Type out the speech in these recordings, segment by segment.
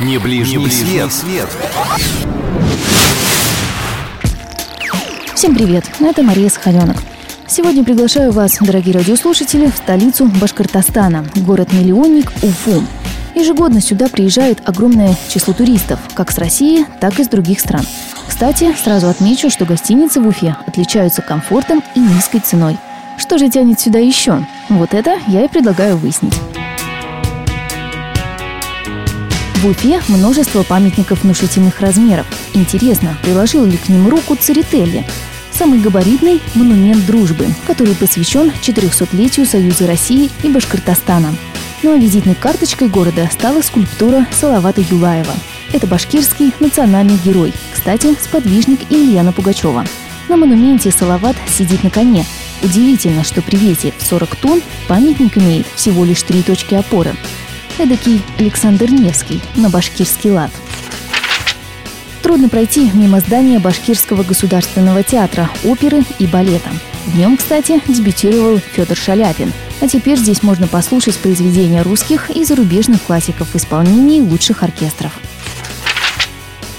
Не ближний, Не ближний свет. свет. Всем привет, это Мария Сахаленок. Сегодня приглашаю вас, дорогие радиослушатели, в столицу Башкортостана, город-миллионник Уфу. Ежегодно сюда приезжает огромное число туристов, как с России, так и с других стран. Кстати, сразу отмечу, что гостиницы в Уфе отличаются комфортом и низкой ценой. Что же тянет сюда еще? Вот это я и предлагаю выяснить. В Уфе множество памятников внушительных размеров. Интересно, приложил ли к ним руку Церетели? Самый габаритный – монумент дружбы, который посвящен 400-летию Союза России и Башкортостана. Ну а визитной карточкой города стала скульптура Салавата Юлаева. Это башкирский национальный герой, кстати, сподвижник Ильяна Пугачева. На монументе Салават сидит на коне. Удивительно, что при весе в 40 тонн памятник имеет всего лишь три точки опоры – Эдакий Александр Невский на башкирский лад. Трудно пройти мимо здания Башкирского государственного театра, оперы и балета. В нем, кстати, дебютировал Федор Шаляпин. А теперь здесь можно послушать произведения русских и зарубежных классиков в исполнении лучших оркестров.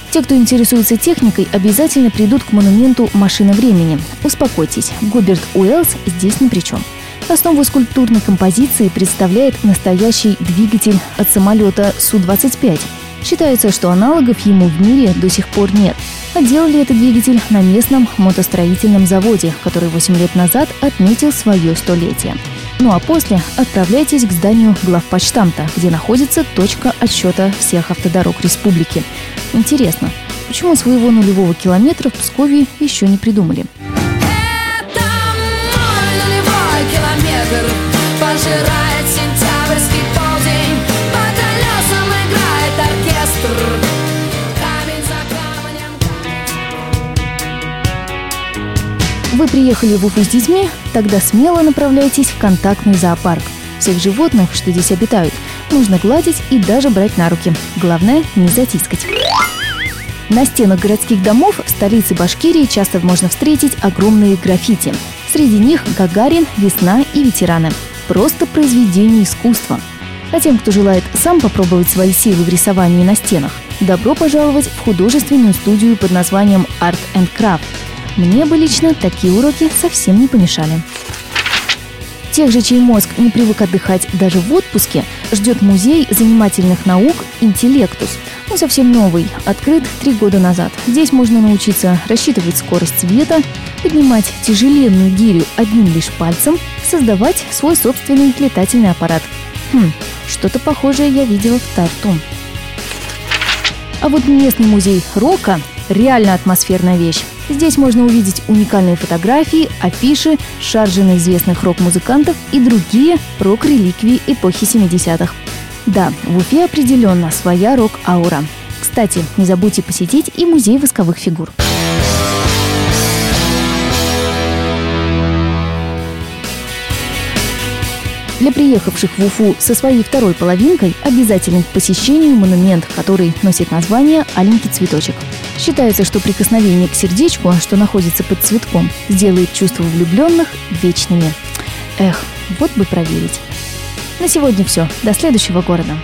Те, кто интересуется техникой, обязательно придут к монументу «Машина времени». Успокойтесь, Губерт Уэллс здесь ни при чем – Основу скульптурной композиции представляет настоящий двигатель от самолета Су-25. Считается, что аналогов ему в мире до сих пор нет. А делали этот двигатель на местном мотостроительном заводе, который 8 лет назад отметил свое столетие. Ну а после отправляйтесь к зданию главпочтамта, где находится точка отсчета всех автодорог республики. Интересно, почему своего нулевого километра в Пскове еще не придумали? Вы приехали в Уфу с детьми? Тогда смело направляйтесь в контактный зоопарк. Всех животных, что здесь обитают, нужно гладить и даже брать на руки. Главное, не затискать. На стенах городских домов в столице Башкирии часто можно встретить огромные граффити. Среди них Гагарин, Весна и ветераны просто произведение искусства. А тем, кто желает сам попробовать свои силы в рисовании на стенах, добро пожаловать в художественную студию под названием Art and Craft. Мне бы лично такие уроки совсем не помешали. Тех же, чей мозг не привык отдыхать даже в отпуске, ждет музей занимательных наук «Интеллектус». Он совсем новый, открыт три года назад. Здесь можно научиться рассчитывать скорость света, поднимать тяжеленную гирю одним лишь пальцем, создавать свой собственный летательный аппарат. Хм, что-то похожее я видела в Тарту. А вот местный музей рока – реально атмосферная вещь. Здесь можно увидеть уникальные фотографии, афиши, шаржи на известных рок-музыкантов и другие рок-реликвии эпохи 70-х. Да, в Уфе определенно своя рок-аура. Кстати, не забудьте посетить и музей восковых фигур. Для приехавших в Уфу со своей второй половинкой обязателен к посещению монумент, который носит название «Аленький цветочек». Считается, что прикосновение к сердечку, что находится под цветком, сделает чувства влюбленных вечными. Эх, вот бы проверить. На сегодня все. До следующего города.